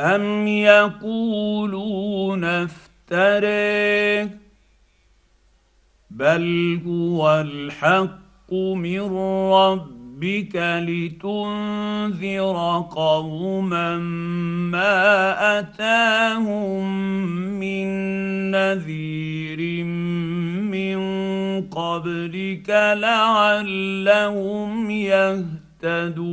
أم يقولون افتريه بل هو الحق من ربك لتنذر قوما ما أتاهم من نذير من قبلك لعلهم يهتدون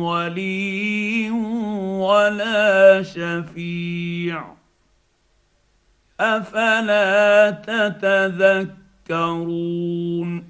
ولي ولا شفيع. أفلا تتذكرون؟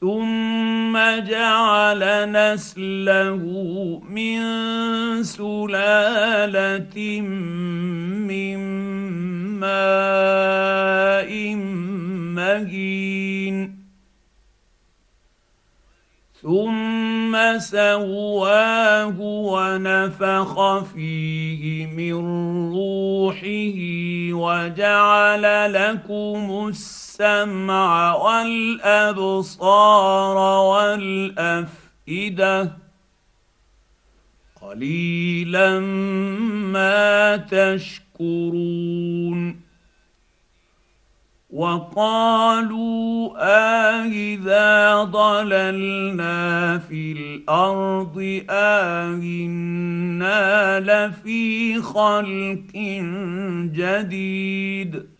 ثم جعل نسله من سلاله من ماء مهين. ثم سواه ونفخ فيه من روحه وجعل لكم السمع والأبصار والأفئدة. قليلا ما تشكرون. وقالوا أإذا ضللنا في الأرض أإنا لفي خلق جديد.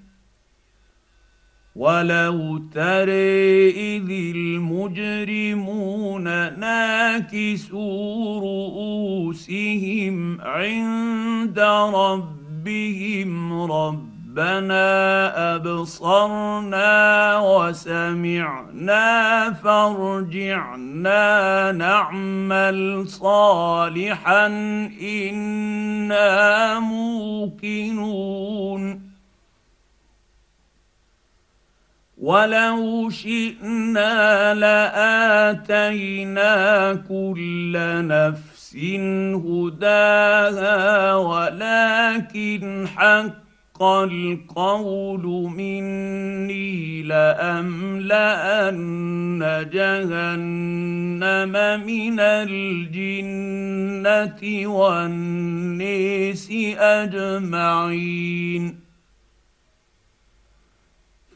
ولو ترى اذ المجرمون ناكسوا رؤوسهم عند ربهم رب ربنا ابصرنا وسمعنا فارجعنا نعمل صالحا أنا موقنون ولو شئنا لاتينا كل نفس هداها ولكن حق القول مني لاملان جهنم من الجنه والنيس اجمعين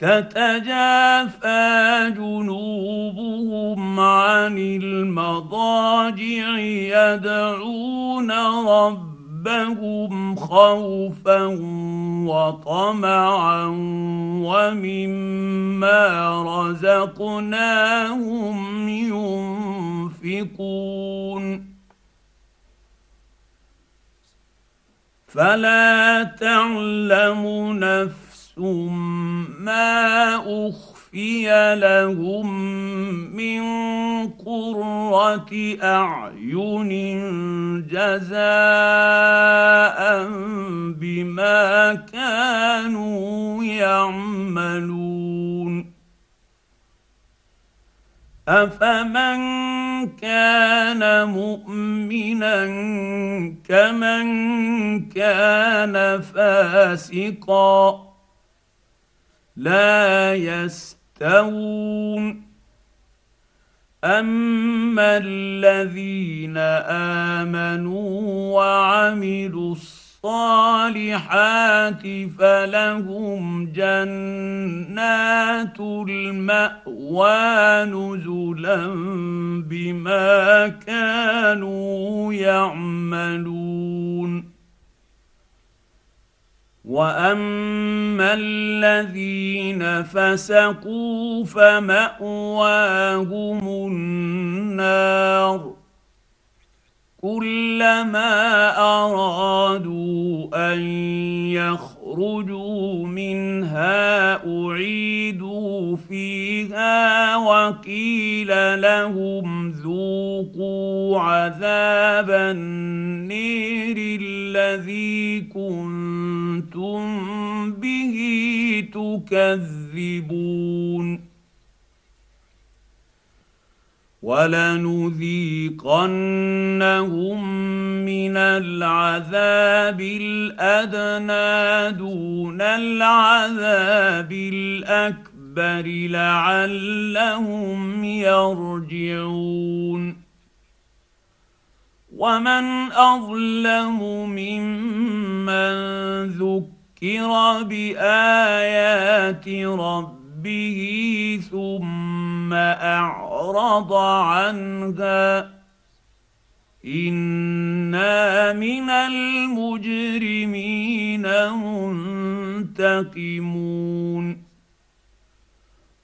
تتجافى جنوبهم عن المضاجع يدعون ربهم خوفا وطمعا ومما رزقناهم ينفقون. فلا تعلم نفس ما أخفي لهم من قرة أعين جزاء بما كانوا يعملون. أفمن كان مؤمنا كمن كان فاسقا؟ لا يستوون. أما الذين آمنوا وعملوا الصالحات فلهم جنات المأوى نزلا بما كانوا يعملون. واما الذين فسقوا فماواهم النار كلما ارادوا ان يخرجوا منها اعيدوا فيها وقيل لهم ذوقوا عذاب النير الذي كنتم به تكذبون. ولنذيقنهم من العذاب الأدنى دون العذاب الأكبر لعلهم يرجعون. ومن اظلم ممن ذكر بايات ربه ثم اعرض عنها أنا من المجرمين منتقمون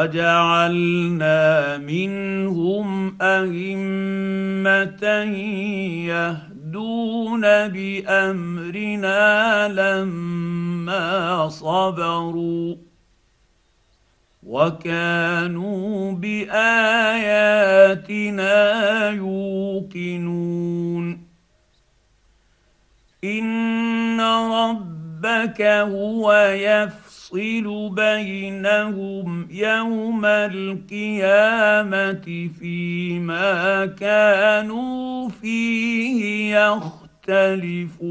وجعلنا منهم أئمة يهدون بأمرنا لما صبروا وكانوا بآياتنا يوقنون. إن ربك هو يفعل يفصل بينهم يوم القيامة فيما كانوا فيه يختلفون.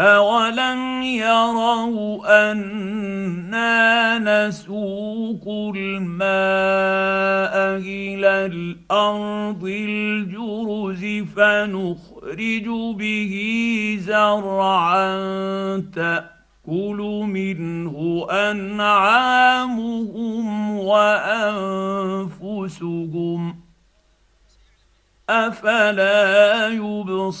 اولم يروا أنا نسوق الماء إلى الأرض الجرز فنخرج به زرعا تاكل منه انعامهم وانفسهم افلا يبصرون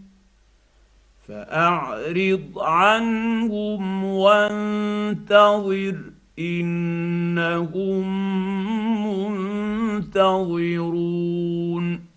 فاعرض عنهم وانتظر إنهم منتظرون.